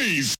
noise!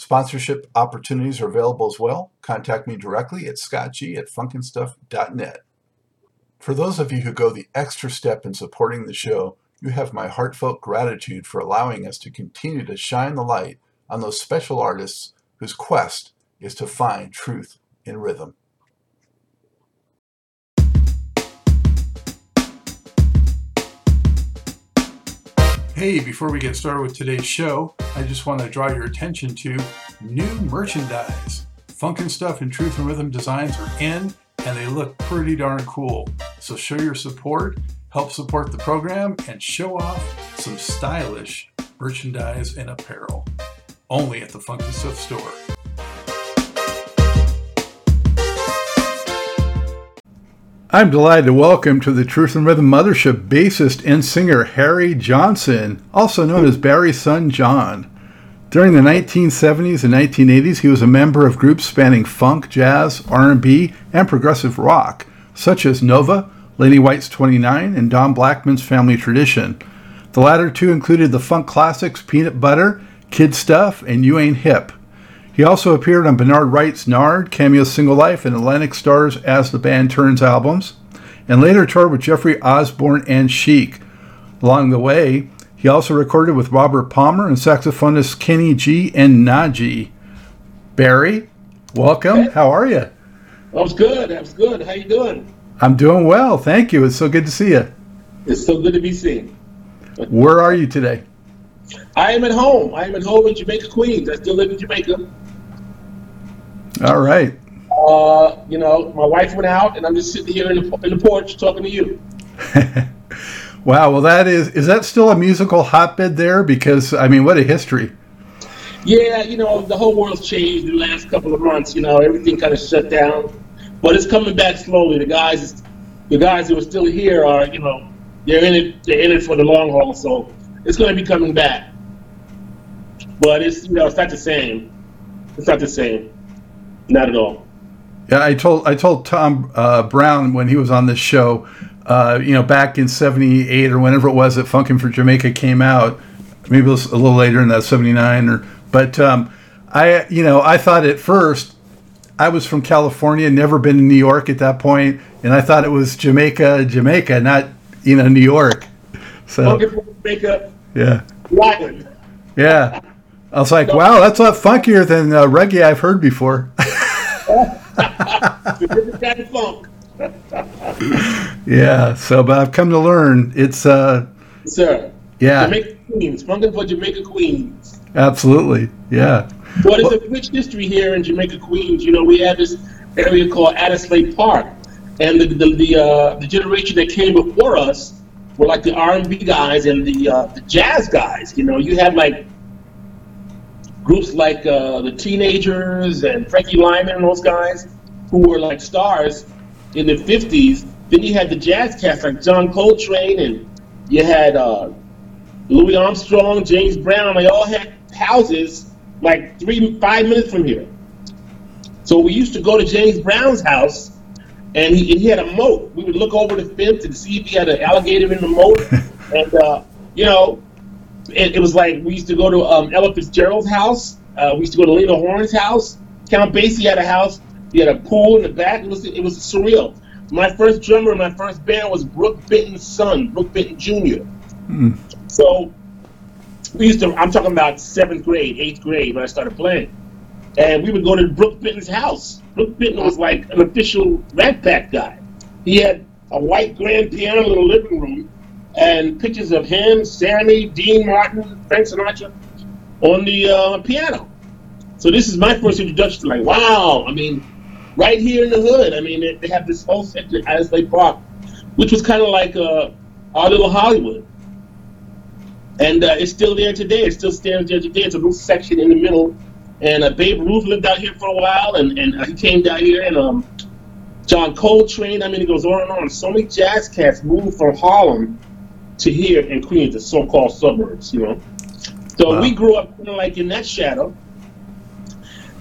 Sponsorship opportunities are available as well. Contact me directly at scottg at funkinstuff.net. For those of you who go the extra step in supporting the show, you have my heartfelt gratitude for allowing us to continue to shine the light on those special artists whose quest is to find truth in rhythm. Hey, before we get started with today's show, I just want to draw your attention to new merchandise. Funkin' Stuff and Truth and Rhythm designs are in and they look pretty darn cool. So show your support, help support the program, and show off some stylish merchandise and apparel. Only at the Funkin' Stuff store. I'm delighted to welcome to the Truth and Rhythm Mothership bassist and singer Barry Johnson, also known as Barry Sunjohn. During the 1970s and 1980s, he was a member of groups spanning funk, jazz, R&B, and progressive rock, such as Nova, Lenny White's 29, and Don Blackman's Family Tradition. The latter two included the funk classics Peanut Butter, Kid Stuff, and You Ain't Hip. He also appeared on Bernard Wright's Nard, Cameo Single Life, and Atlantic Starr's As the Band Turns albums, and later toured with Jeffrey Osborne and Chic. Along the way, he also recorded with Robert Palmer and saxophonist Kenny G and Najee. Barry, welcome. Hey. How are you? That was good. That was good. How you doing? I'm doing well, thank you. It's so good to see you. It's so good to be seen. Where are you today? I am at home. I am at home in Jamaica, Queens. I still live in Jamaica. All right. Uh, you know, my wife went out, and I'm just sitting here in the, in the porch talking to you. Wow. Well, that is is that still a musical hotbed there? Because I mean, what a history. Yeah, you know, the whole world's changed in the last couple of months. You know, everything kind of shut down, but it's coming back slowly. The guys, the guys who are still here are, you know, they're in it. They're in it for the long haul. So it's going to be coming back. But it's you know, it's not the same. It's not the same. Not at all. Yeah, I told I told Tom uh, Brown when he was on this show, uh, you know, back in '78 or whenever it was that Funkin' for Jamaica came out, maybe it was a little later in that '79 or, but um, I, you know, I thought at first I was from California, never been to New York at that point, and I thought it was Jamaica, Jamaica, not you know New York. So Looking for Jamaica yeah, Island. yeah. I was like, wow, that's a lot funkier than uh, reggae I've heard before. different kind of funk. yeah. So, but I've come to learn it's uh, sir. Yeah. Jamaica Queens, funkin' for Jamaica Queens. Absolutely. Yeah. Well, there's a rich history here in Jamaica Queens. You know, we have this area called Addisleigh Park, and the the the, uh, the generation that came before us were like the R&B guys and the uh, the jazz guys. You know, you had like groups like uh, the Teenagers and Frankie Lymon and those guys who were like stars in the 50s. Then you had the jazz cast like John Coltrane and you had uh, Louis Armstrong, James Brown. They all had houses like three, five minutes from here. So we used to go to James Brown's house and he, and he had a moat. We would look over the fence and see if he had an alligator in the moat. and, uh, you know, it, it, was like we used to go to um, Ella Fitzgerald's house. Uh, we used to go to Lena Horne's house. Count Basie had a house. He had a pool in the back. It was it was surreal. My first drummer my first band was Brook Benton's son, Brook Benton Jr. Mm. So we used to. I'm talking about seventh grade, eighth grade when I started playing, and we would go to Brook Benton's house. Brook Benton was like an official Rat Pack guy. He had a white grand piano in the living room and pictures of him, Sammy, Dean Martin, Frank Sinatra on the uh, piano. So this is my first introduction to like, wow, I mean, right here in the hood. I mean, they, they have this whole section at Addisleigh Park, which was kind of like uh, our little Hollywood. And uh, it's still there today. It still stands there today. It's a little section in the middle. And uh, Babe Ruth lived out here for a while, and, and uh, he came down here, and um, John Coltrane. I mean, it goes on and on. So many jazz cats moved from Harlem to here in Queens, the so-called suburbs, you know. So wow. we grew up kind of like in that shadow.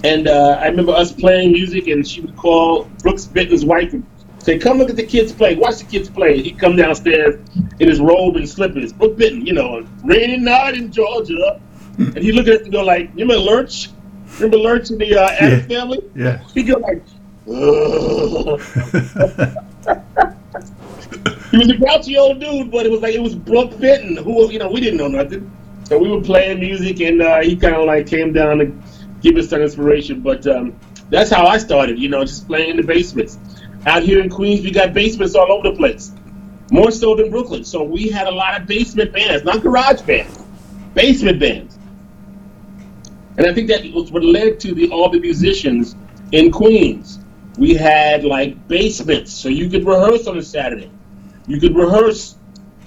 And uh, I remember us playing music, and she would call Brooks Benton's wife and say, "Come look at the kids play. Watch the kids play." He'd come downstairs in his robe and slippers. Brooks Benton, you know, rainy night in Georgia, and he'd look at us and go like, "You remember Lurch? Remember Lurch in the uh, Addams yeah. family?" Yeah. He'd go like. he was a grouchy old dude, but it was like it was Brook Benton, who you know we didn't know nothing, so we were playing music, and uh, he kind of like came down to give us some inspiration. But um, that's how I started, you know, just playing in the basements. Out here in Queens, we got basements all over the place, more so than Brooklyn. So we had a lot of basement bands, not garage bands, basement bands. And I think that was what led to the all the musicians in Queens. We had like basements, so you could rehearse on a Saturday you could rehearse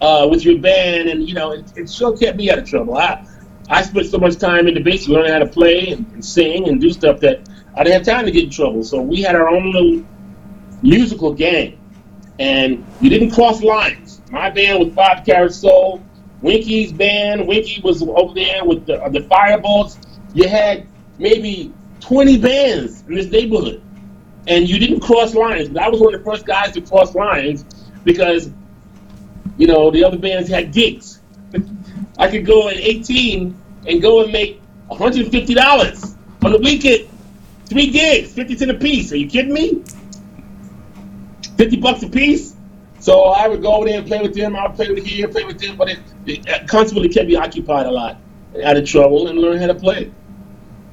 uh, with your band, and you know, it, it sure kept me out of trouble. I I spent so much time in the basement learning how to play and, and sing and do stuff that I didn't have time to get in trouble. So we had our own little musical gang, and you didn't cross lines. My band was Five Carat Soul. Winky's band, Winky was over there with the, uh, the Firebolts. You had maybe 20 bands in this neighborhood, and you didn't cross lines. I was one of the first guys to cross lines because you know the other bands had gigs. I could go at 18 and go and make 150 dollars on the weekend. Three gigs, 50 cent a piece. Are you kidding me? 50 bucks a piece. So I would go over there and play with them. I would play with here, play with them, but it, it constantly kept me occupied a lot, out of trouble, and learn how to play.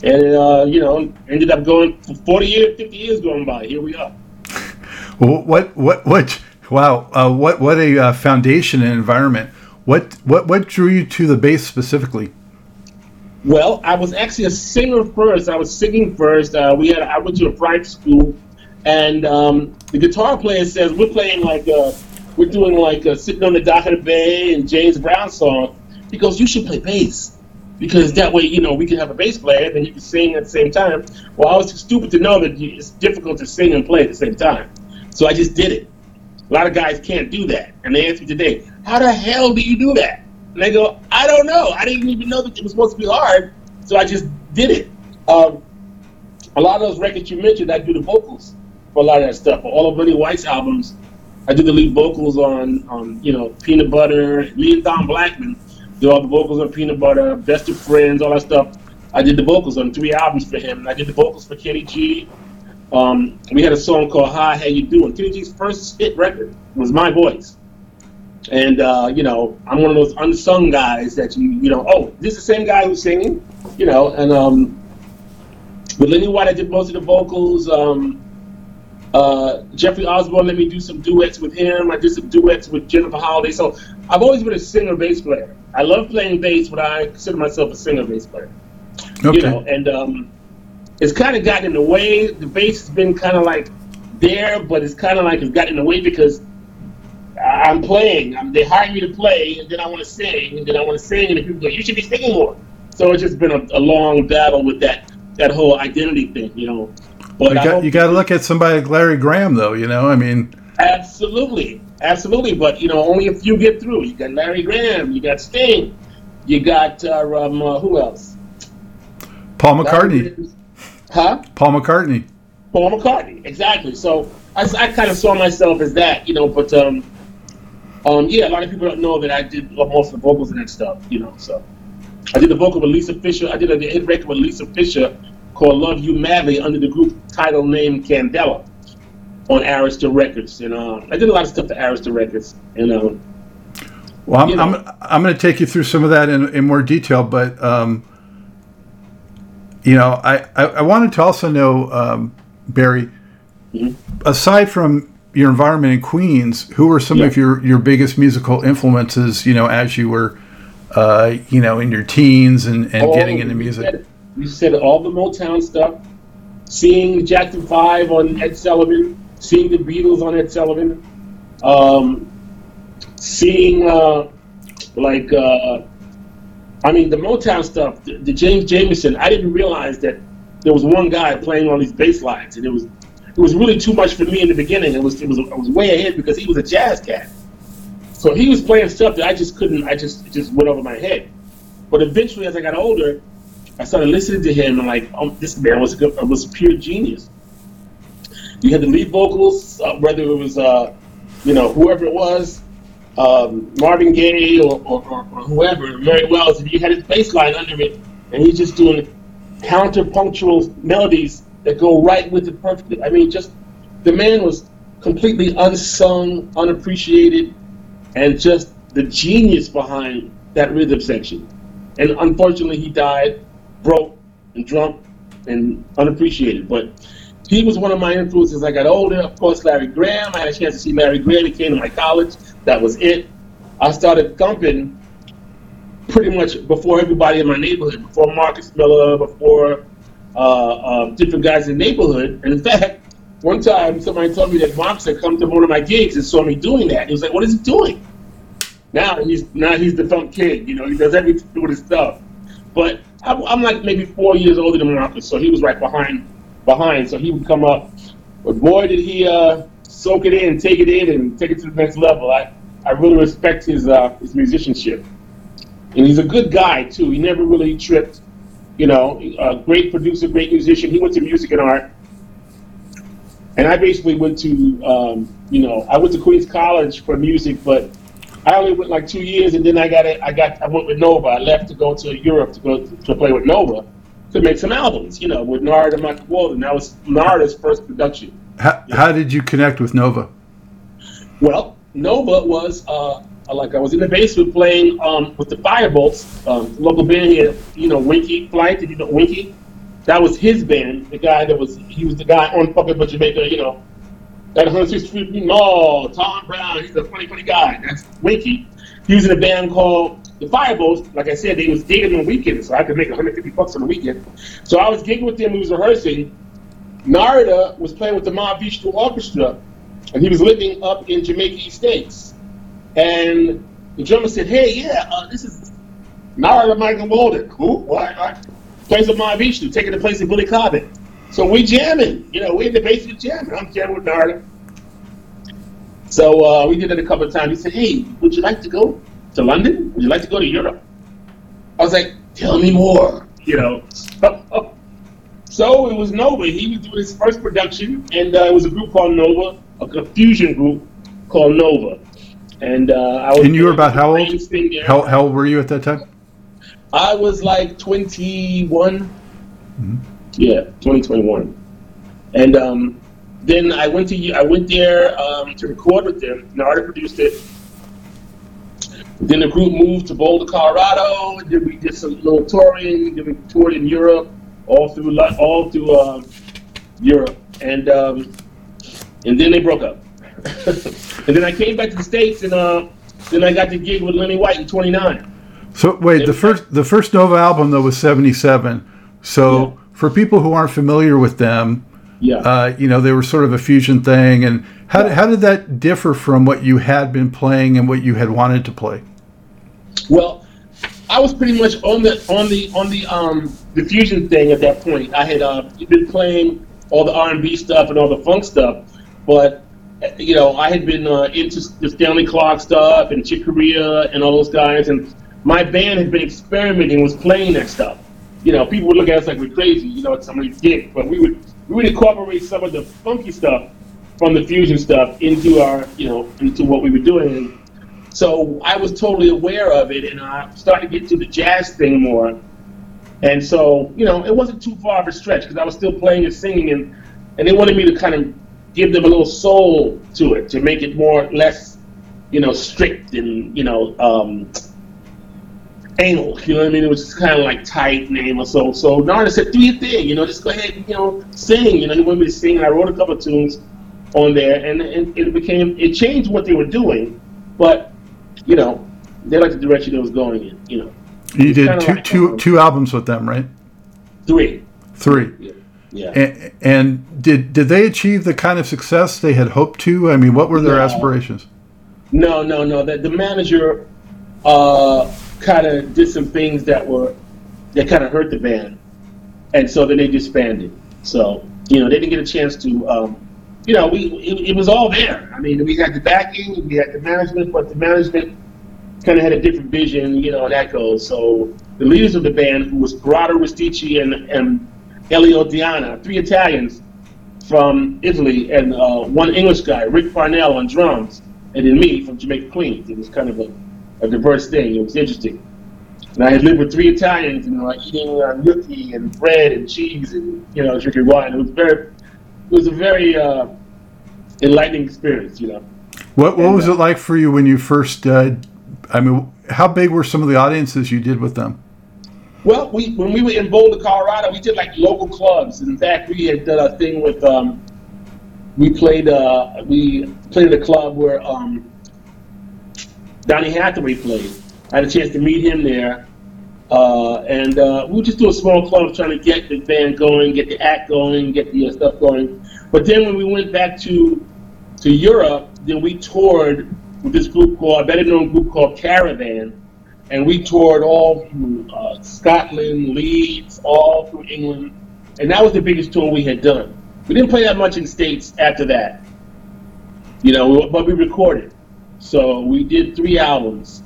And uh, you know, ended up going for 40 years, 50 years going by. Here we are. What what what Wow, uh, what what a uh, foundation and environment. What what what drew you to the bass specifically? Well, I was actually a singer first. I was singing first. Uh, we had I went to a private school, and um, the guitar player says we're playing like uh, we're doing like uh, sitting on the dock of the bay and James Brown song. He goes, you should play bass because that way you know we can have a bass player and you can sing at the same time. Well, I was stupid to know that it's difficult to sing and play at the same time, so I just did it. A lot of guys can't do that. And they ask me today, how the hell do you do that? And I go, I don't know. I didn't even know that it was supposed to be hard, so I just did it. Um, a lot of those records you mentioned, I do the vocals for a lot of that stuff. For all of Billy White's albums, I do the lead vocals on, on you know, Peanut Butter. Me and Don Blackman do all the vocals on Peanut Butter, Best of Friends, all that stuff. I did the vocals on three albums for him. I did the vocals for Kenny G. Um, we had a song called "Hi, How You Doing." Kenny G's first hit record was my voice, and uh, you know I'm one of those unsung guys that you you know oh this is the same guy who's singing, you know. And um, with Lenny White, I did most of the vocals. Um, Uh, Jeffrey Osborne let me do some duets with him. I did some duets with Jennifer Holliday. So I've always been a singer bass player. I love playing bass, but I consider myself a singer bass player. Okay. You know, and um, it's kind of gotten in the way. The bass has been kind of like there, but it's kind of like it's gotten in the way because I'm playing. I'm, they hire me to play, and then I want to sing, and then I want to sing, and the people go, "You should be singing more." So it's just been a, a long battle with that that whole identity thing, you know. But You got, you got to look at somebody like Larry Graham, though. You know, I mean, Absolutely, absolutely. But you know, only a few get through. You got Larry Graham, you got Sting, you got uh, um, uh, who else? Paul McCartney. Huh? Paul McCartney. Paul McCartney, exactly. So I, I kind of saw myself as that, you know. But um, um, yeah, a lot of people don't know that I did most of the vocals and that stuff, you know. So I did the vocal with Lisa Fischer. I did a hit record with Lisa Fischer called "Love You Madly" under the group title name Candela on Arista Records, and uh, I did a lot of stuff to Arista Records, and um, Well, I'm, You know. I'm, I'm going to take you through some of that in, in more detail, but, um, you know, I, I, I wanted to also know, um, Barry, aside from your environment in Queens, who were some Yeah. of your, your biggest musical influences, you know, as you were, uh, you know, in your teens and, and all- getting into music? said- You said all the Motown stuff, seeing Jackson Five on Ed Sullivan, seeing the Beatles on Ed Sullivan, um, seeing uh, like uh, I mean the Motown stuff, the, the James Jamerson. I didn't realize that there was one guy playing all these bass lines, and it was it was really too much for me in the beginning. It was it was I was way ahead because he was a jazz cat. So he was playing stuff that I just couldn't. I just just went over my head. But eventually, as I got older, I started listening to him and like, oh, this man was a good, was pure genius. You had the lead vocals, uh, whether it was, uh, you know, whoever it was, um, Marvin Gaye or, or, or, or whoever, Mary Wells, if you had his bass line under it, and he's just doing counter-punctual melodies that go right with it perfectly. I mean, just the man was completely unsung, unappreciated, and just the genius behind that rhythm section. And unfortunately, he died broke and drunk and unappreciated. But he was one of my influences I got older. Of course, Larry Graham. I had a chance to see Larry Graham. He came to my college. That was it. I started thumping pretty much before everybody in my neighborhood, before Marcus Miller, before uh, uh, different guys in the neighborhood. And in fact, one time somebody told me that Marcus had come to one of my gigs and saw me doing that. He was like, "What is he doing?" Now he's now he's the funk kid. You know, he does everything with his stuff. But I'm, I'm like maybe four years older than Marcus, so he was right behind behind. So he would come up. But boy, did he uh, soak it in, take it in, and take it to the next level. I, I really respect his uh, his musicianship, and he's a good guy too. He never really tripped. You know, a great producer, great musician. He went to music and art, and I basically went to um, you know I went to Queens College for music, but I only went like two years, and then I got it. I got I went with Nova. I left to go to Europe to go to play with Nova to make some albums. You know, with Narada Michael Walden. That was Narada's first production. How, how did you connect with Nova? Well, Nova was uh, like I was in the basement playing um, with the Firebolts, um, local band here. You know, Winky Flight. Did you know Winky? That was his band. The guy that was he was the guy on Funkin' for Jamaica. You know, that 106th Street Mall. Tom Brown. He's a funny, funny guy. That's Winky. He was in a band called the Firebolts. Like I said, they was gigging on weekends, so I could make 150 bucks on the weekend. So I was gigging with them. We was rehearsing. Narada was playing with the Mahavishnu Orchestra, and he was living up in Jamaica Estates. And the drummer said, "Hey, yeah, uh, this is Narada Michael Walden. Who? What? what? Plays with Mahavishnu, taking the place of Billy Cobham. So we jamming. You know, we in the basement jamming. I'm jamming with Narada. So uh, we did it a couple of times. He said, "Hey, would you like to go to London? Would you like to go to Europe?" I was like, "Tell me more." You know. So it was Nova. He was doing his first production, and uh, it was a group called Nova, a, fusion group called Nova. And uh, I was. And you were about how old? playing thing there. How, how old were you at that time? I was like 21. Mhm. Yeah, 2021. And um, then I went to I went there um, to record with them. Narada produced it. Then the group moved to Boulder, Colorado. Then we did some little touring. Then we toured in Europe, all through all through um, Europe. And um, and then they broke up. and then I came back to the states, and uh, then I got the gig with Lenny White in '29. So wait, the first the first Nova album though was '77. So Yeah. for people who aren't familiar with them, Yeah. uh, you know, they were sort of a fusion thing. And how, how did that differ from what you had been playing and what you had wanted to play? Well, I was pretty much on the on the on the um fusion thing at that point. I had uh, been playing all the R and B stuff and all the funk stuff, but you know I had been uh, into the Stanley Clarke stuff and Chick Corea and all those guys, and my band had been experimenting, was playing that stuff. You know, people would look at us like we're crazy. You know, it's somebody's gig, but we would we would incorporate some of the funky stuff from the fusion stuff into our you know into what we were doing. So I was totally aware of it, and I started to get to the jazz thing more. And so, you know, it wasn't too far of a stretch because I was still playing and singing, and, and they wanted me to kind of give them a little soul to it to make it more less, you know, strict and you know, um, anal. You know what I mean? It was just kind of like tight and anal. So, so Narada said, "Do your thing. You know, just go ahead and you know, sing." You know, he wanted me to sing, and I wrote a couple of tunes on there, and, and it became it changed what they were doing, but you know, they like the direction it was going in. You know, You did two, like, two, two albums with them, right? three. Three. Yeah. Yeah. And, and did did they achieve the kind of success they had hoped to? I mean, what were their No. aspirations? No, no, no. The, the manager uh, kind of did some things that were that kind of hurt the band, and so then they disbanded. So you know they didn't get a chance to. Um, you know, we it, it was all there. I mean, we had the backing, we had the management, but the management kind of had a different vision. You know, and that goes. So the leaders of the band, who was Corrado Rustici and and Elio D'Anna, three Italians from Italy, and uh, one English guy, Rick Parnell on drums, and then me from Jamaica, Queens. It was kind of a, a diverse thing. It was interesting. And I had lived with three Italians, and like eating uh, gnocchi and bread and cheese, and you know, drinking wine. It was very, it was a very uh, enlightening experience. You know. What what And, was uh, it like for you when you first? Uh, I mean, how big were some of the audiences you did with them? Well, we when we were in Boulder, Colorado, we did like local clubs. In fact, we had done a thing with um, we played uh, we played at a club where um, Donny Hathaway played. I had a chance to meet him there, uh, and uh, we would just do a small club trying to get the band going, get the act going, get the uh, stuff going. But then when we went back to to Europe, then we toured with this group called a better known group called Caravan and we toured all through uh, Scotland, Leeds, all through England, and that was the biggest tour we had done. We didn't play that much in states after that, you know, but we recorded. So we did three albums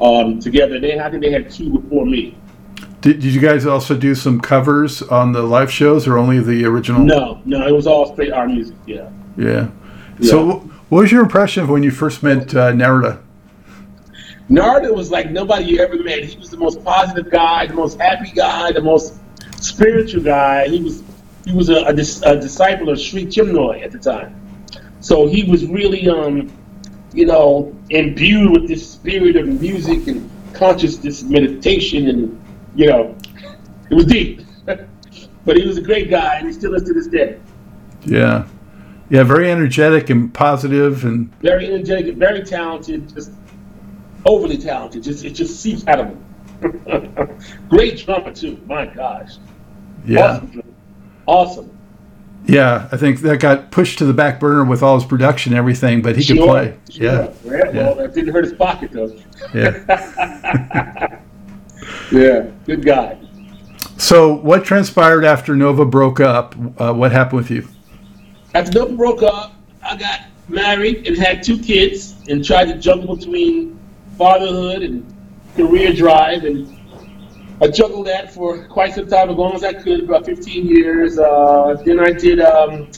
um, together. They, I think they had two before me. Did, did you guys also do some covers on the live shows, or only the original? No, no, it was all straight our music. Yeah. Yeah. So, Yeah. wh- what was your impression of when you first met uh, Narada? Narda was like nobody you ever met. He was the most positive guy, the most happy guy, the most spiritual guy. He was he was a, a, a disciple of Sri Chinmoy at the time. So he was really, um, you know, imbued with this spirit of music and consciousness, meditation, and you know, it was deep. but he was a great guy, and he still is to this day. Yeah. Yeah, very energetic and positive, and Very energetic, very talented, just overly talented. Just it just seeps out of him. Great drummer too. My gosh. yeah, Awesome. Awesome. yeah. I think that got pushed to the back burner with all his production and everything, but he could play. sure. Yeah, Yeah. Well, that didn't hurt his pocket though. yeah. Yeah. Good guy. so, what transpired after Nova broke up? Uh, what happened with you? After Nova broke up, I got married and had two kids and tried to juggle between fatherhood and career drive and I juggled that for quite some time, as long as I could, about 15 years. Uh, then I did, um,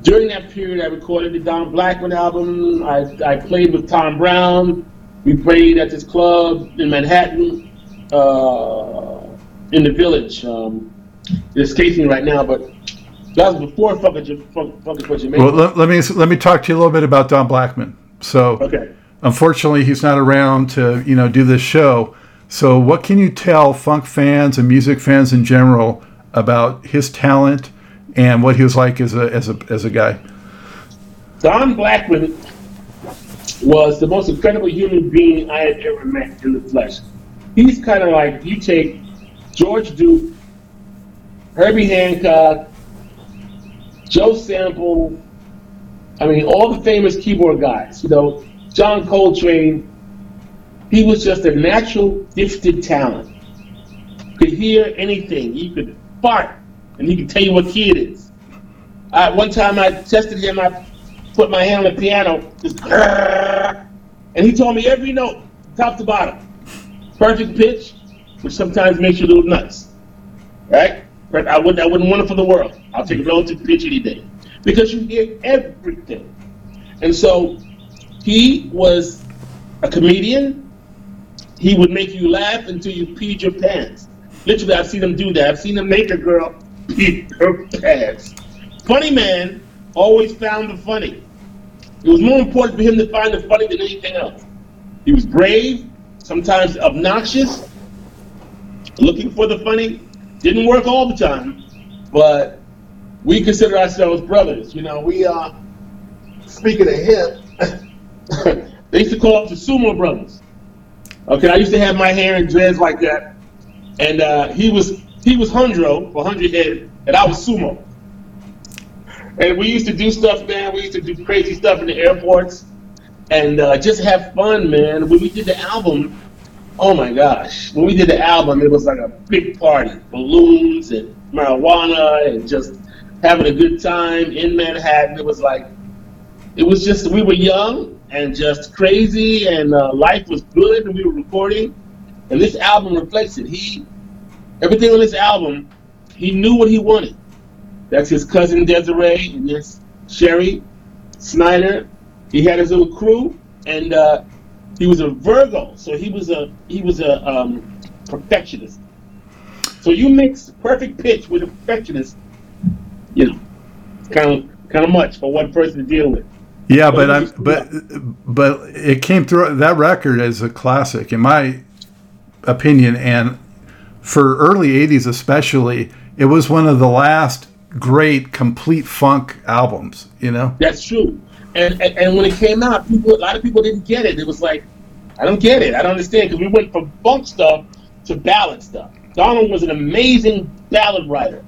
during that period, I recorded the Don Blackman album. I, I played with Tom Brown. We played at this club in Manhattan, uh, in the village. Um, it's escaping right now, but that was before Funkin' Funk, Funkin' for Jamaica. Well, let, let me let me talk to you a little bit about Don Blackman. So, okay. unfortunately, he's not around to you know do this show. So, what can you tell funk fans and music fans in general about his talent and what he was like as a as a as a guy? Don Blackman was the most incredible human being I had ever met in the flesh. He's kind of like you take George Duke, Herbie Hancock, Joe Sample, I mean, all the famous keyboard guys, you know, John Coltrane, he was just a natural gifted talent. Could hear anything. He could fart, and he could tell you what key it is. I, one time I tested him, I put my hand on the piano, just, and he told me every note, top to bottom. Perfect pitch, which sometimes makes you a little nuts. Right? But I wouldn't, I wouldn't want it for the world. I'll take a relative pitch any day. Because you hear everything. And so he was a comedian. He would make you laugh until you peed your pants. Literally, I've seen him do that. I've seen him make a girl pee her pants. Funny man always found the funny. It was more important for him to find the funny than anything else. He was brave, sometimes obnoxious, looking for the funny. Didn't work all the time, but we consider ourselves brothers. You know, we uh speaking of hip, they used to call us the sumo brothers. Okay, I used to have my hair in dreads like that, and uh, he was he was Hundro for hundred head, and I was sumo. And we used to do stuff, man. We used to do crazy stuff in the airports, and uh, just have fun, man. When we did the album, oh my gosh, when we did the album, it was like a big party, balloons and marijuana, and just having a good time in Manhattan. It was like, it was just we were young and just crazy, and uh, life was good, and we were recording. And this album reflects it. He, everything on this album, he knew what he wanted. That's his cousin Desiree and this Sherry Snyder. He had his little crew, and uh, he was a Virgo, so he was a he was a um, perfectionist. So you mix perfect pitch with a perfectionist, you know, kind of kind of much for one person to deal with. Yeah, but I'm but but it came through that record as a classic in my opinion, and for early '80s especially, it was one of the last great complete funk albums. You know, that's true. And, and, and when it came out, people a lot of people didn't get it. It was like, I don't get it. I don't understand because we went from funk stuff to ballad stuff. Donald was an amazing ballad writer.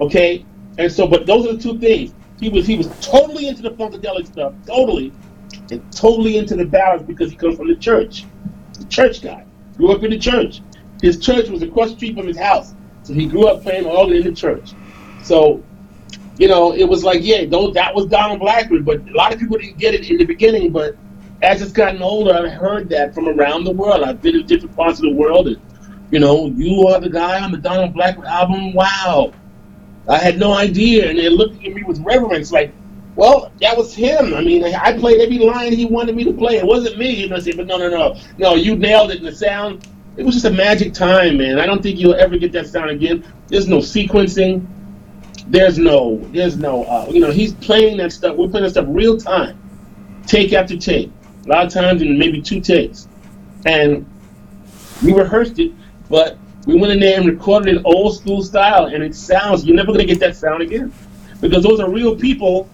Okay, and so but those are the two things. He was he was totally into the funkadelic stuff, totally, and totally into the ballads because he comes from the church. The church guy grew up in the church. His church was across the street from his house, so he grew up playing all in the church. So, you know, it was like, yeah, those, that was Donald Blackman, but a lot of people didn't get it in the beginning. But as it's gotten older, I've heard that from around the world. I've been in different parts of the world, and you know, you are the guy on the Donald Blackman album. Wow, I had no idea, and they're looking at me with reverence, like, well, that was him. I mean, I played every line he wanted me to play. It wasn't me. And I said, but no, no, no, no, you nailed it in the sound. It was just a magic time, man. I don't think you'll ever get that sound again. There's no sequencing there's no, there's no, uh, you know, he's playing that stuff. We're playing that stuff real time, take after take. A lot of times in maybe two takes, and we rehearsed it, but we went in there and recorded it old school style, and it sounds. You're never gonna get that sound again, because those are real people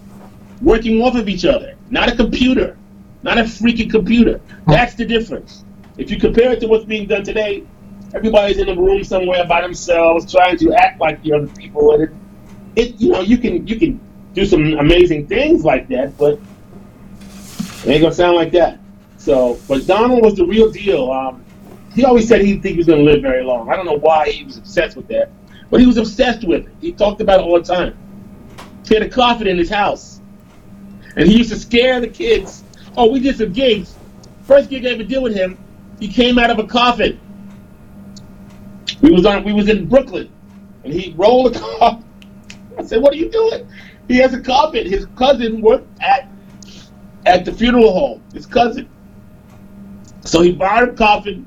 working off of each other, not a computer, not a freaking computer. That's the difference. If you compare it to what's being done today, everybody's in a room somewhere by themselves trying to act like the other people, and it it you know you can you can do some amazing things like that, but it ain't gonna sound like that. So, but Donald was the real deal. Um, he always said he didn't think he was gonna live very long. I don't know why he was obsessed with that, but he was obsessed with it. He talked about it all the time. He had a coffin in his house, and he used to scare the kids. Oh, we did some gigs. First gig I ever did with him, he came out of a coffin. We was on. We was in Brooklyn, and he rolled a coffin I said, "What are you doing?" He has a coffin. His cousin worked at at the funeral home. His cousin. So he borrowed a coffin.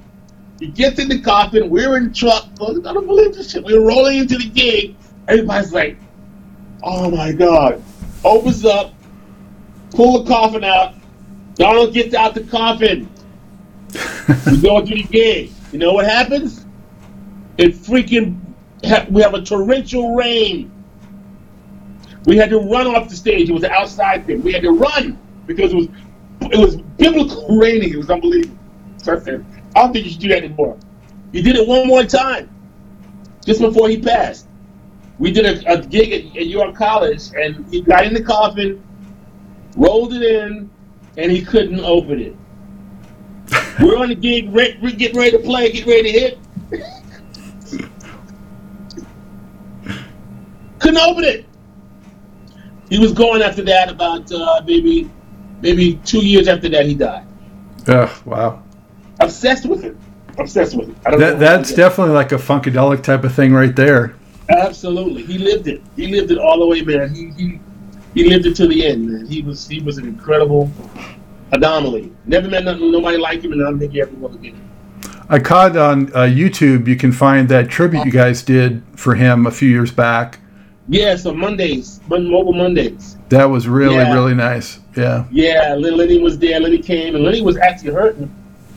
He gets in the coffin. We're in the truck. I don't believe this shit. We're rolling into the gig. Everybody's like, "Oh my god!" Opens up, pull the coffin out. Donald gets out the coffin. we go to the gig. You know what happens? It freaking we have a torrential rain We had to run off the stage. It was an outside thing. We had to run because it was it was biblical raining. It was unbelievable. So I said, I don't think you should do that anymore. He did it one more time, just before he passed. We did a, a gig at, at York College, and he got in the coffin, rolled it in, and he couldn't open it. We're on the gig, re- re- getting ready to play, getting ready to hit. couldn't open it. He was going after that about uh, maybe maybe two years after that he died. Oh wow! Obsessed with it. Obsessed with it. I don't That, how that's he did it. definitely like a funkadelic type of thing right there. absolutely. He lived it. He lived it all the way, man. He he, he lived it to the end, man. He was he was an incredible anomaly. Never met nothing, nobody like him, and I don't think he ever will again. I caught on uh, YouTube. You can find that tribute you guys did for him a few years back. Yeah, so Mondays, Mon- Mobile Mondays. That was really Yeah. really nice. Yeah. Yeah, Lenny was there. Lenny came, and Lenny was actually hurting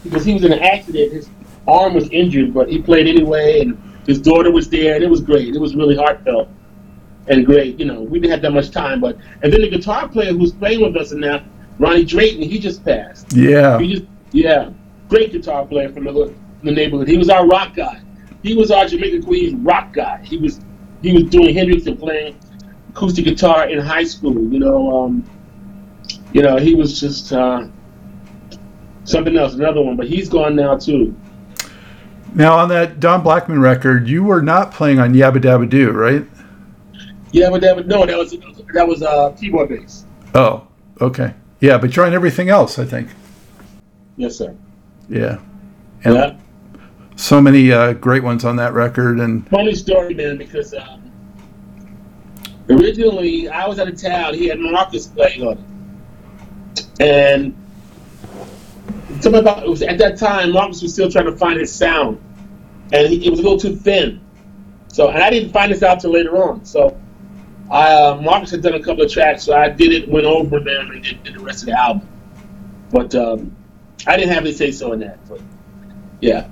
because he was in an accident. His arm was injured, but he played anyway, and his daughter was there, and it was great. It was really heartfelt and great. You know, we didn't have that much time, but and then the guitar player who's playing with us now, Ronnie Drayton, he just passed. Yeah. He just, yeah, great guitar player from the hood, the neighborhood. He was our rock guy. He was our Jamaica Queens rock guy. He was he was doing Hendrix and playing acoustic guitar in high school. You know, um, you know, he was just uh, something else, another one. But he's gone now too. Now on that Don Blackman record, you were not playing on Yabba Dabba Doo, right? That was no, that was that was uh, keyboard bass. Oh, okay. Yeah, but you're on everything else, I think. Yes, sir. Yeah. And Yeah. So many uh, great ones on that record, and Funny story, man, because um, originally I was out of town. He had Marcus playing on it, and something about it was at that time Marcus was still trying to find his sound, and he, it was a little too thin. So, and I didn't find this out till later on. So, I uh, Marcus had done a couple of tracks, so I did it, went over them, and did, did the rest of the album. But um, I didn't have any say so in that. But yeah,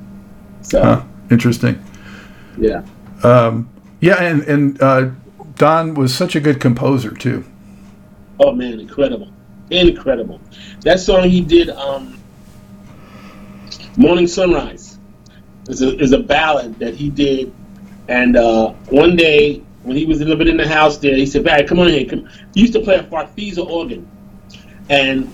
so huh, interesting. yeah. Um, yeah, and and uh, Don was such a good composer too. Oh man, incredible, incredible. That song he did, um, "Morning Sunrise," is a is a ballad that he did. And uh, one day when he was living in the house there, he said, "Barry, come on here." Come. He used to play a Farfisa organ, and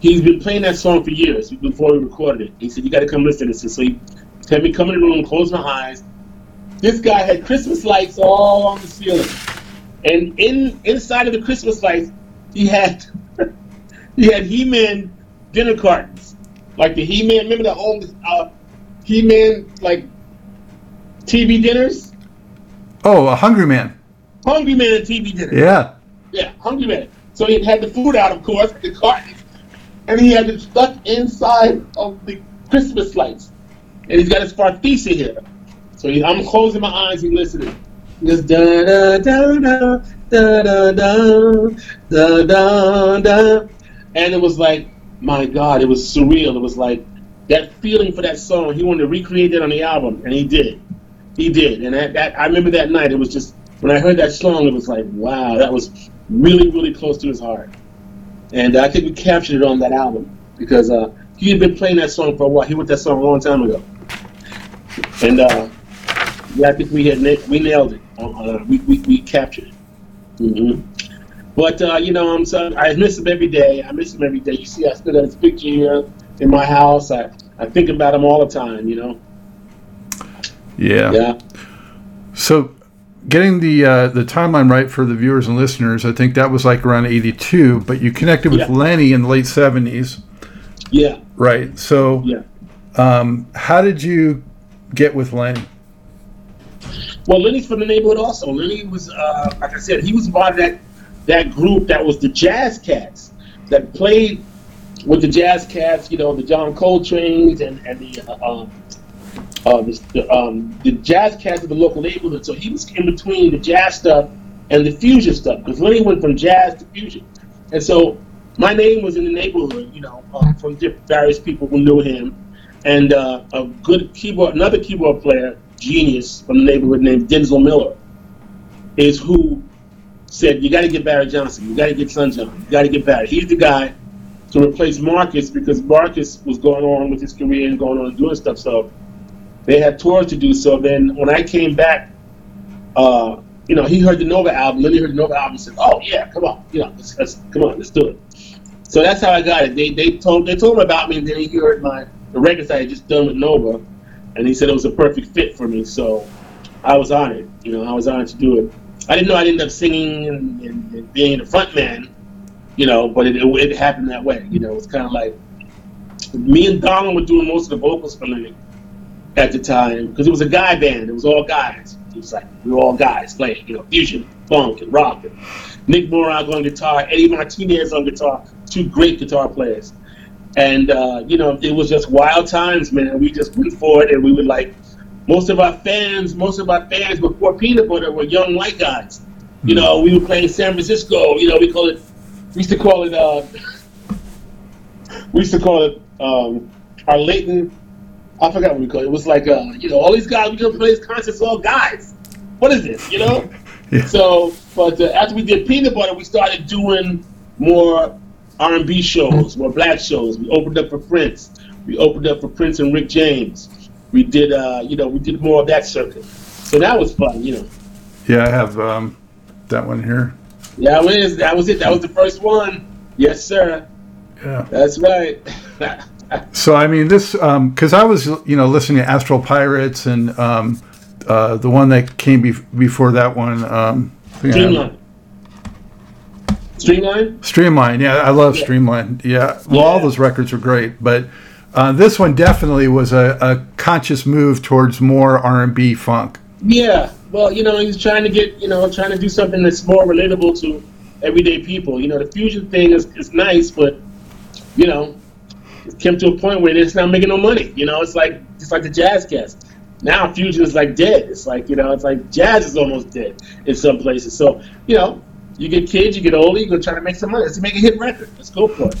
he's been playing that song for years before we recorded it. He said, "You got to come listen to this." So he had me come in the room, close my eyes. This guy had Christmas lights all on the ceiling, and in inside of the Christmas lights, he had he had He-Man dinner cartons, like the He-Man. Remember the old uh, He-Man like TV dinners, Oh, a Hungry Man. Hungry Man TV dinners. Yeah. Yeah, Hungry Man. So he had the food out, of course, the cartons, and he had it stuck inside of the Christmas lights. And he's got his Farfisa here. So he, I'm closing my eyes and listening. Goes da da da da da da da da da da, and it was like, my God, it was surreal. It was like that feeling for that song. He wanted to recreate that on the album, and he did. He did, and that, that I remember that night. It was just when I heard that song, it was like, wow, that was really, really close to his heart. And I think we captured it on that album because uh, he had been playing that song for a while. He wrote that song a long time ago, and uh, yeah, I think we had na- we nailed it. Uh, we, we we captured it. hmm But uh, you know, I'm so I miss him every day. I miss him every day. You see, I still have his picture here in my house. I, I think about him all the time. You know. Yeah. Yeah. So, getting the uh, the timeline right for the viewers and listeners, I think that was like around '82. But you connected with Yeah. Lenny in the late '70s, Yeah. right? So, Yeah. um, how did you get with Lenny? Well, Lenny's from the neighborhood also. Lenny was, uh, like I said, he was part of that that group that was the Jazz Cats that played with the Jazz Cats. You know, the John Coltrane's and and the uh, um, uh, the, the, um, the Jazz Cats of the local neighborhood. So he was in between the jazz stuff and the fusion stuff because Lenny went from jazz to fusion, and so my name was in the neighborhood. You know, um, from various people who knew him, and uh, a good keyboard, another keyboard player, genius from the neighborhood named Denzil Miller, is who said, "You got to get Barry Johnson. You got to get Sunjohn. You got to get Barry. He's the guy to replace Marcus because Marcus was going on with his career and going on and doing stuff. So they had tours to do. So then when I came back, uh, you know, he heard the Nova album. Lily heard the Nova album and said, "Oh yeah, come on, you know, let's, let's come on, let's do it." So that's how I got it. They they told they told him about me, and then he heard my the records I had just done with Nova, and he said it was a perfect fit for me. So I was honored. You know, I was honored to do it. I didn't know I'd end up singing and, and, and being the front man, you know, but it, it, it happened that way. You know, it was kind of like me and Donald were doing most of the vocals for Lenny at the time because it was a guy band. It was all guys. It was like we were all guys playing, you know, fusion, funk, and rock. And Nick Moroch on guitar, Eddie Martinez on guitar, two great guitar players. And uh, you know, it was just wild times, man. We just went for it, and we would like most of our fans, most of our fans before Peanut Butter were young white guys. You know, we were playing San Francisco. You know, we call it, we used to call it, uh, we used to call it um, our Leighton. I forgot what we called it. It was like, uh, you know, all these guys. We just play these concerts, all guys. What is this? You know. Yeah. So, but uh, after we did Peanut Butter, we started doing more R&B shows, more black shows. We opened up for Prince. We opened up for Prince and Rick James. We did, uh, you know, we did more of that circuit. So that was fun, you know. Yeah, I have um, that one here. Yeah, it is. That was it. That was the first one. Yes, sir. Yeah. That's right. So I mean, this because I was you know listening to Astral Pirates and um, uh, the one that came bef before that one. Um, yeah. Streamline. Streamline? Yeah, I love Yeah. Streamline. Yeah, well, all those records were great, but uh, this one definitely was a, a conscious move towards more R and B funk. Yeah. Well, you know, he's trying to get, you know, trying to do something that's more relatable to everyday people. You know, the fusion thing is, is nice, but, you know, it came to a point where it's not making no money. You know, it's like it's like the jazz cast. Now fusion is like dead. It's like, you know, it's like jazz is almost dead in some places. So, you know, you get kids, you get older, you go try to make some money. Let's make a hit record. Let's go for it.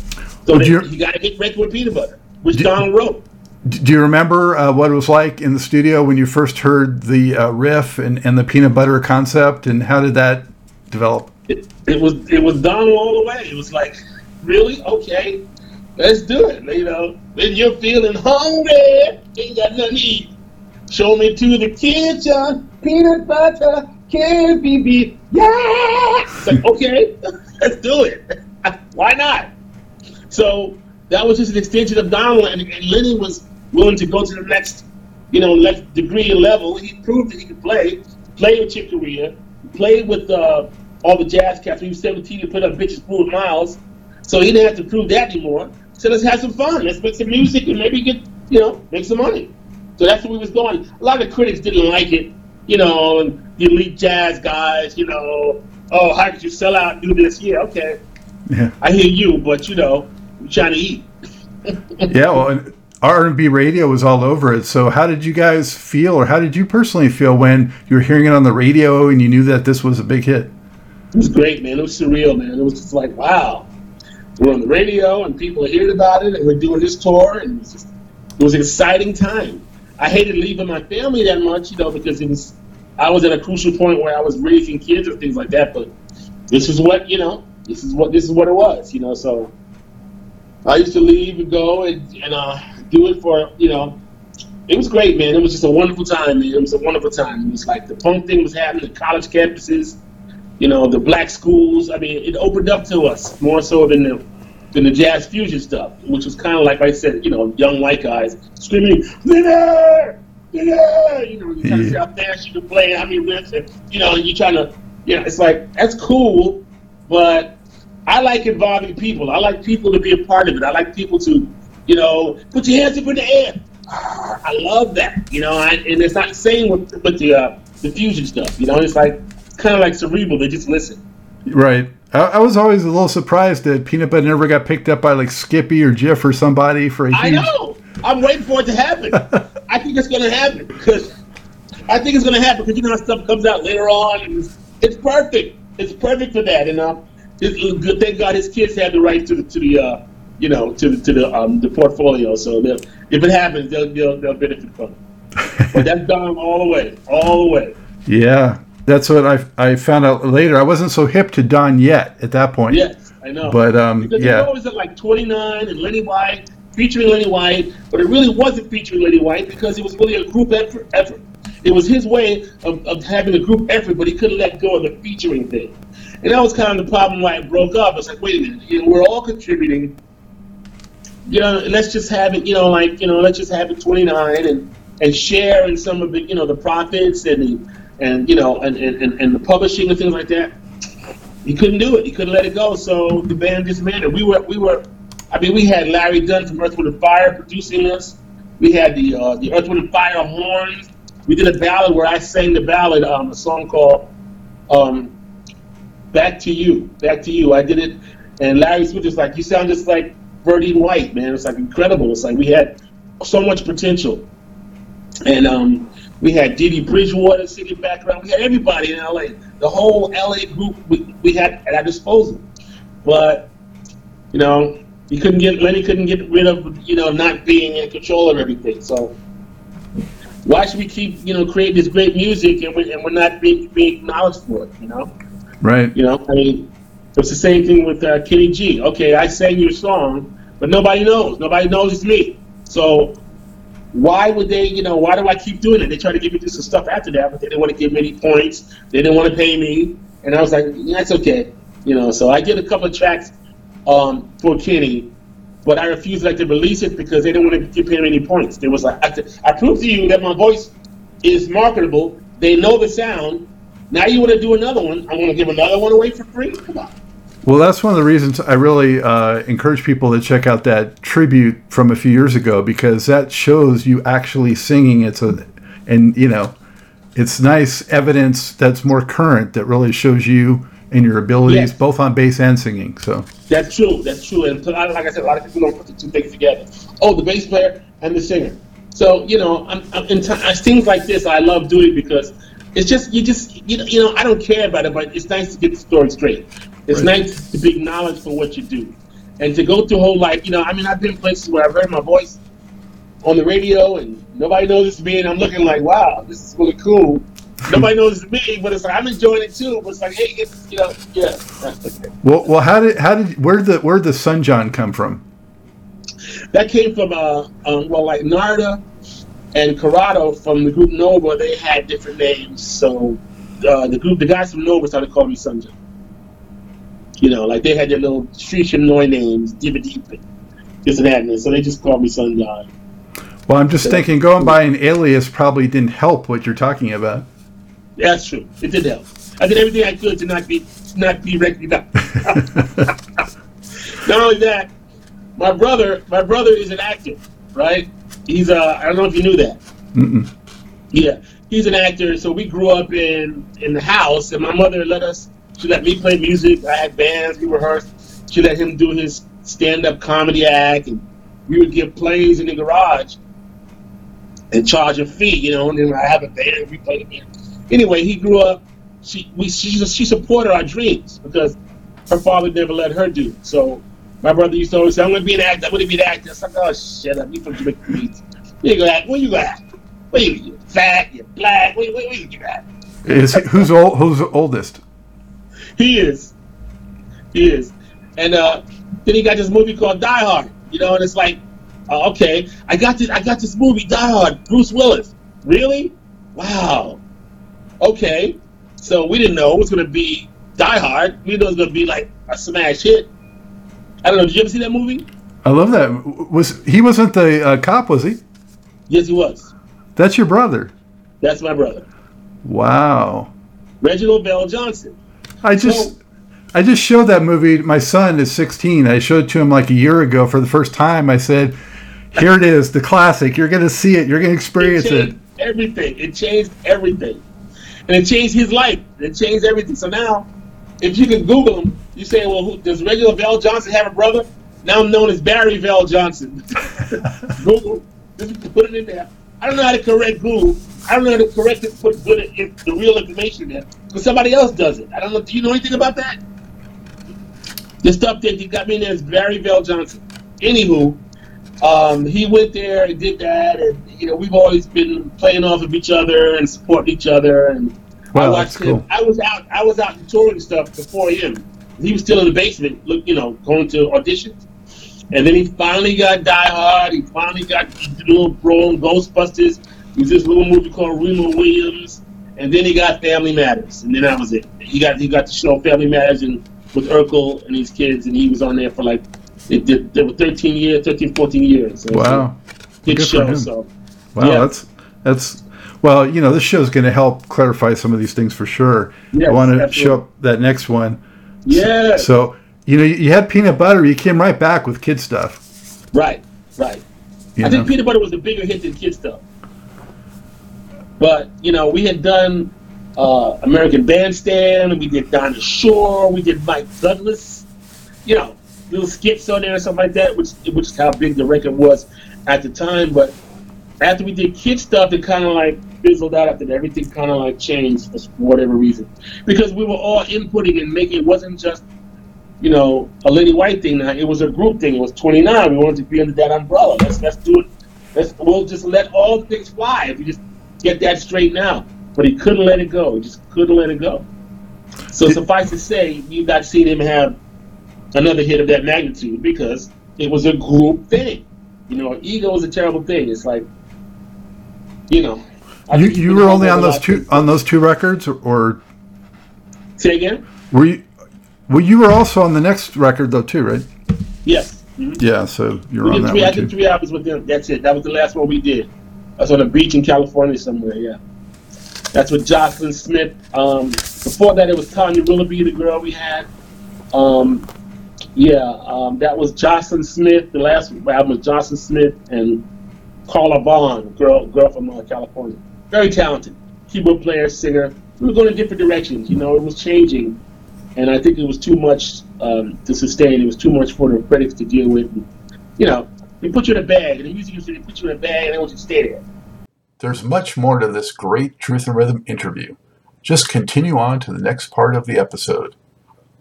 So you- you, got a hit record with peanut butter, which Do- Donald wrote. Do you remember uh, what it was like in the studio when you first heard the uh, riff and, and the peanut butter concept, and how did that develop? it, it was it was Donald all the way. It was like, really? Okay, let's do it. You know, when you're feeling hungry, ain't got nothing to eat. Show me to the kitchen, peanut butter, candy beef. Yeah, it's like okay, let's do it. Why not? So that was just an extension of Donald, and, and Lenny was willing to go to the next, you know, next degree and level. He proved that he could play. Played with Chick Corea. Played with uh, all the jazz cats. When he was 17, he put up Bitches Brew Miles. So he didn't have to prove that anymore. So let's have some fun. Let's make some music and maybe get, you know, make some money. So that's where we was going. A lot of critics didn't like it, you know, the elite jazz guys, you know, oh, how could you sell out and do this? Yeah, okay. Yeah, I hear you, but you know, I'm trying to eat. yeah. Well, R and B radio was all over it. So how did you guys feel, or how did you personally feel when you were hearing it on the radio and you knew that this was a big hit? It was great, man. It was surreal, man. It was just like, wow. We're on the radio and people are hearing about it, and we're doing this tour, and it was just, it was an exciting time. I hated leaving my family that much, you know, because it was, I was at a crucial point where I was raising kids and things like that. But this is what, you know, this is what this is what it was, you know. So I used to leave and go and, and uh, do it for, you know, it was great, man. It was just a wonderful time, man. It was a wonderful time. It was like the punk thing was happening, the college campuses, you know, the black schools. I mean, it opened up to us more so than the than the jazz fusion stuff, which was kind of like I said, you know, young white guys screaming, "Dinner, dinner!" You know, you trying to see how fast you can play, how many riffs, and you know, you're trying to, you know, it's like that's cool, but I like involving people. I like people to be a part of it. I like people to, you know, put your hands up in the air. Ah, I love that, you know, I, and it's not the same with with the uh, the fusion stuff. You know, it's like kind of like cerebral. They just listen. Right. I, I was always a little surprised that Peanut Butter never got picked up by like Skippy or Jif or somebody for a I huge. know. I'm waiting for it to happen. I think it's going to happen because I think it's going to happen because you know how stuff comes out later on. And it's, it's perfect. It's perfect for that. And uh, it's good. Thank God his kids had the rights to the to the uh, you know to the to the um, the portfolio. So if it happens, they'll, they'll they'll benefit from it. But that's done all the way, all the way. Yeah. That's what I I found out later. I wasn't so hip to Don yet at that point. Yes, I know. But um, because yeah. it was at like 29 and Lenny White featuring Lenny White, but it really wasn't featuring Lenny White because it was really a group effort. effort. It was his way of, of having a group effort, but he couldn't let go of the featuring thing. And that was kind of the problem why it broke up. It's like, wait a minute, you know, we're all contributing. You know, let's just have it, you know, like, you know, let's just have it 29 and, and share in some of the, you know, the profits and the, and, you know, and, and, and the publishing and things like that. He couldn't do it. He couldn't let it go. So the band disbanded. We were, we were, I mean, we had Larry Dunn from Earth, Wind and Fire producing us. We had the uh, the Earth, Wind and Fire horns. We did a ballad where I sang the ballad, um, a song called um, "Back to You." Back to You. I did it, and Larry Smith was like, "You sound just like Bertie White, man." It's like incredible. It's like we had so much potential, and um, we had Dee Dee Bridgewater singing background. We had everybody in LA. The whole LA group we, we had at our disposal, but you know, he couldn't get Lenny couldn't get rid of you know not being in control of everything. So why should we keep you know creating this great music and we're, and we're not being being acknowledged for it? You know, Right. you know. I mean, it's the same thing with uh, Kenny G. Okay, I sang your song, but nobody knows. Nobody knows it's me. So why would they? You know, why do I keep doing it? They try to give me some stuff after that, but they didn't want to give me any points. They didn't want to pay me, and I was like, yeah, that's okay. You know, so I did a couple of tracks um, for Kenny, but I refused like to release it because they didn't want to give him any points. They was like, I, I proved to you that my voice is marketable. They know the sound. Now you want to do another one? I'm going to give another one away for free? Come on. Well, that's one of the reasons I really uh, encourage people to check out that tribute from a few years ago because that shows you actually singing. It's a, and you know, it's nice evidence that's more current that really shows you and your abilities Yes. both on bass and singing. So That's true. That's true. And like I said, a lot of people don't put the two things together. Oh, the bass player and the singer. So you know, I'm, I'm in t- things like this, I love doing because it's just you just you know, you know I don't care about it, but it's nice to get the story straight. It's Right. nice to be acknowledged for what you do, and to go through whole like you know I mean I've been places where I've heard my voice on the radio and nobody knows it's me, and I'm looking like wow this is really cool. Nobody knows it's me, but it's like I'm enjoying it too. But it's like hey, it's, you know, yeah. well, well, how did how did where did the where did the Sunjohn come from? That came from uh, um, well, like Narada and Corrado from the group Nova. They had different names, so uh, the group, the guys from Nova, started calling me Sunja. You know, like they had their little street annoying names, Diva Deep, this and that, and so they just called me Sunjohn. Well, I'm just thinking going by an alias probably didn't help what you're talking about. That's true. It did help. I did everything I could to not be to not be recognized. Not only that, my brother, my brother is an actor, right? He's uh, I don't know if you knew that. Mm-mm. Yeah, he's an actor. So we grew up in in the house, and my mother let us. She let me play music. I had bands. We rehearsed. She let him do his stand-up comedy act, and we would give plays in the garage and charge a fee. You know, and then I have a band. We play the band. Anyway, he grew up. She we she she supported our dreams because her father never let her do. it. So my brother used to always say, "I'm going to be an actor. I'm going to be an actor." I was like, "Oh, shut up! You from Jamaica. Where you to act? Where you to act? Where you, you fat? You black? Where, where, where you at?" Is who's old, who's oldest? He is. He is. And uh, then he got this movie called Die Hard. You know, and it's like, uh, okay, I got this. I got this movie, Die Hard. Bruce Willis. Really? Wow. Okay. So we didn't know it was going to be Die Hard. We didn't know it was going to be like a smash hit. I don't know. Did you ever see that movie? I love that. Was he wasn't the uh, cop? Was he? Yes, he was. That's your brother. That's my brother, Wow. Reginald VelJohnson. I just So- I just showed that movie. My son is 16. I showed it to him like a year ago for the first time. I said, "Here it is, the classic. You're going to see it. You're going to experience it it." everything. It changed everything, and it changed his life. It changed everything. So now, if you can Google him, you say, "Well, who, does Reginald VelJohnson have a brother?" Now I'm known as Barry VelJohnson. Google, just put it in there. I don't know how to correct Google. I don't know how to correct it, put put it, the real information there, but somebody else does it. I don't know. Do you know anything about that? The stuff that you got me in there is Barry VelJohnson. Anywho, um, he went there and did that, and you know we've always been playing off of each other and supporting each other, and I watched him. cool. I was out. I was out touring stuff before him. He was still in the basement, look, you know, going to auditions. And then he finally got Die Hard. He finally got the little role in Ghostbusters. He was this little movie called Remo Williams. And then he got Family Matters, and then that was it. He got he got the show Family Matters and with Urkel and his kids, and he was on there for like they did there were 13 years, 13, 14 years. So it Wow. Good for show. So Wow, Yeah. that's that's well, you know, this show's going to help clarify some of these things for sure. Yes, I want to show up that next one. yeah, So, you know, you, had peanut butter, you came right back with kid stuff. right, right. You I know? think peanut butter was a bigger hit than kid stuff. But you know, we had done uh, American Bandstand, and we did Dinah Shore, we did Mike Douglas, you know, little skits on there or something like that, which which is how big the record was at the time. But after we did kid stuff, it kind of like fizzled out after that. Everything kind of like changed for whatever reason, because we were all inputting and making. It wasn't just you know a Lenny White thing. Now it was a group thing. It was 29. We wanted to be under that umbrella. Let's let's do it. Let's we'll just let all the things fly if we just get that straightened out. But he couldn't let it go. He just couldn't let it go. So Did- suffice to say, you've not seen him have another hit of that magnitude because it was a group thing. You know, ego is a terrible thing. It's like, you know, I You, you were only on those two on those two records, or, or Say again? were you? Well, you were also on the next record though too, right? Yes. Mhm. Yeah, so you're We on did that three, I did three albums with them. That's it. That was the last one we did. That's on a beach in California somewhere. Yeah. That's with Jocelyn Smith. Um, before that, it was Tanya Willoughby, the girl we had. Um, yeah, um, that was Jocelyn Smith. The last album was Jocelyn Smith and Carla Vaughn, girl, girl from uh, California. Very talented keyboard player, singer. We were going in different directions. You know, it was changing, and I think it was too much um, to sustain. It was too much for the critics to deal with. And, you know, they put you in a bag, and the music industry they put you in a bag, and they want you to stay there. There's much more to this great Truth and Rhythm interview. Just continue on to the next part of the episode.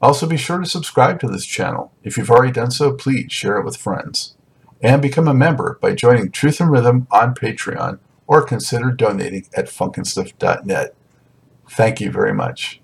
Also, be sure to subscribe to this channel. If you've already done so, please share it with friends. And become a member by joining Truth and Rhythm on Patreon or consider donating at funkinstuff.net. Thank you very much.